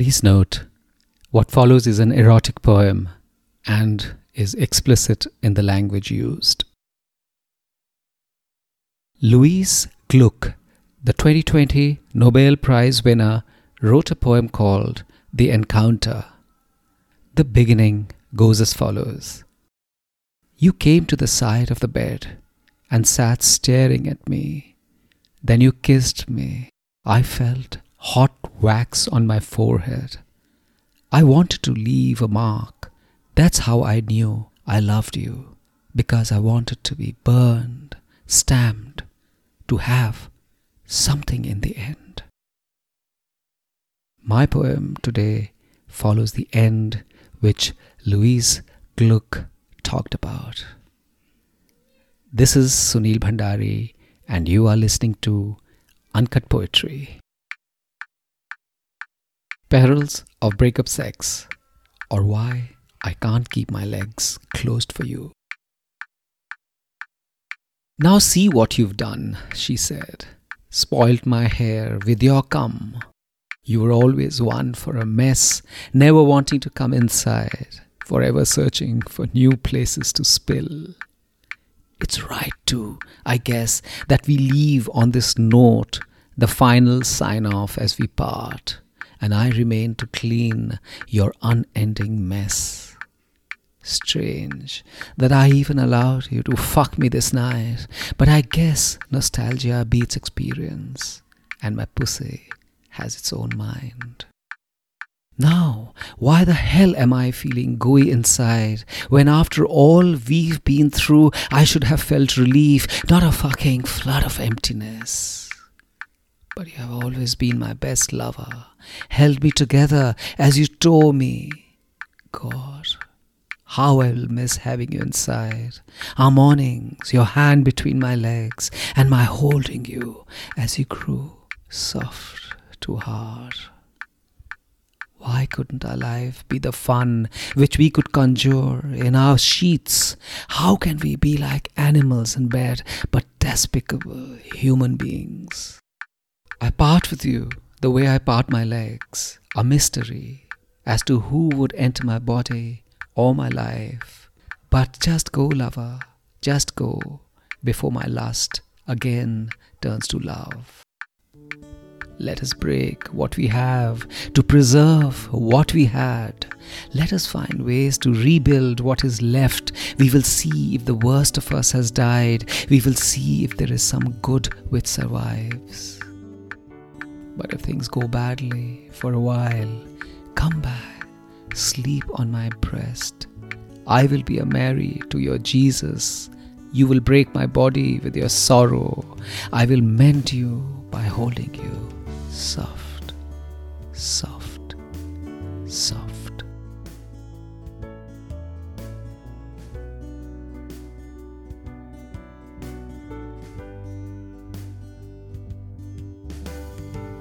Please note, what follows is an erotic poem and is explicit in the language used. Louise Gluck, the 2020 Nobel Prize winner, wrote a poem called The Encounter. The beginning goes as follows You came to the side of the bed and sat staring at me. Then you kissed me. I felt hot wax on my forehead. I wanted to leave a mark. That's how I knew I loved you, because I wanted to be burned, stamped, to have something in the end. My poem today follows the end which Louise Gluck talked about. This is Sunil Bhandari, and you are listening to Uncut Poetry. Perils of breakup sex, or why I can't keep my legs closed for you. Now see what you've done, she said. Spoilt my hair with your cum. You were always one for a mess, never wanting to come inside, forever searching for new places to spill. It's right, too, I guess, that we leave on this note, the final sign off as we part and I remain to clean your unending mess. Strange that I even allowed you to fuck me this night, but I guess nostalgia beats experience, and my pussy has its own mind. Now, why the hell am I feeling gooey inside when after all we've been through, I should have felt relief, not a fucking flood of emptiness? But you have always been my best lover, held me together as you tore me. God, how I will miss having you inside. Our mornings, your hand between my legs, and my holding you as you grew soft to hard. Why couldn't our life be the fun which we could conjure in our sheets? How can we be like animals in bed but despicable human beings? I part with you the way I part my legs, a mystery as to who would enter my body or my life. But just go, lover, just go, before my lust again turns to love. Let us break what we have to preserve what we had. Let us find ways to rebuild what is left. We will see if the worst of us has died. We will see if there is some good which survives. But if things go badly for a while, come back, sleep on my breast. I will be a Mary to your Jesus. You will break my body with your sorrow. I will mend you by holding you soft, soft, soft.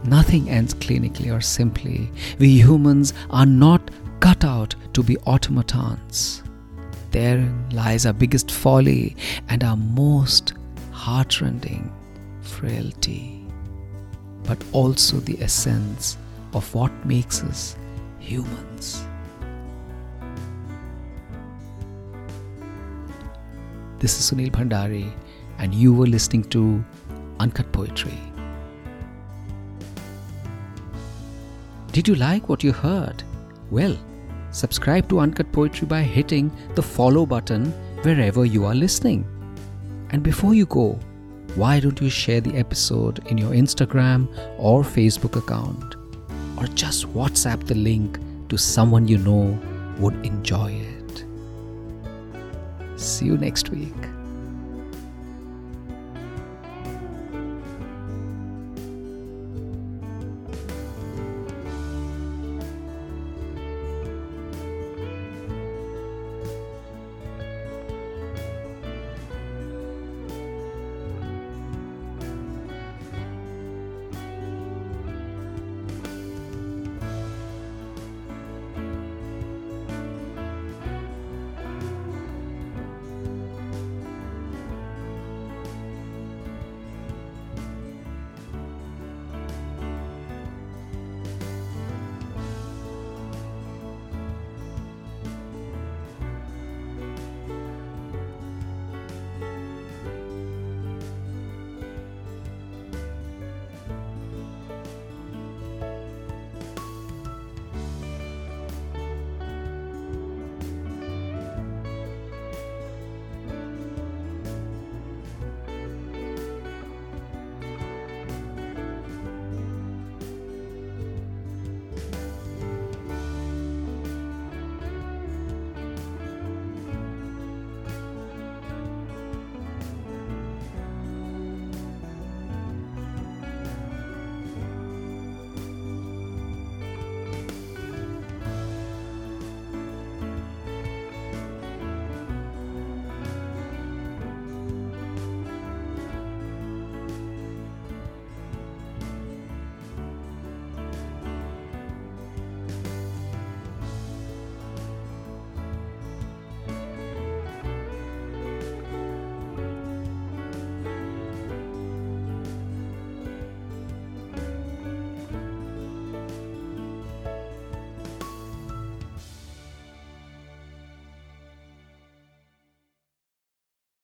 Nothing ends clinically or simply. We humans are not cut out to be automatons. Therein lies our biggest folly and our most heartrending frailty, but also the essence of what makes us humans. This is Sunil Bhandari, and you were listening to Uncut Poetry. Did you like what you heard? Well, subscribe to Uncut Poetry by hitting the follow button wherever you are listening. And before you go, why don't you share the episode in your Instagram or Facebook account? Or just WhatsApp the link to someone you know would enjoy it. See you next week.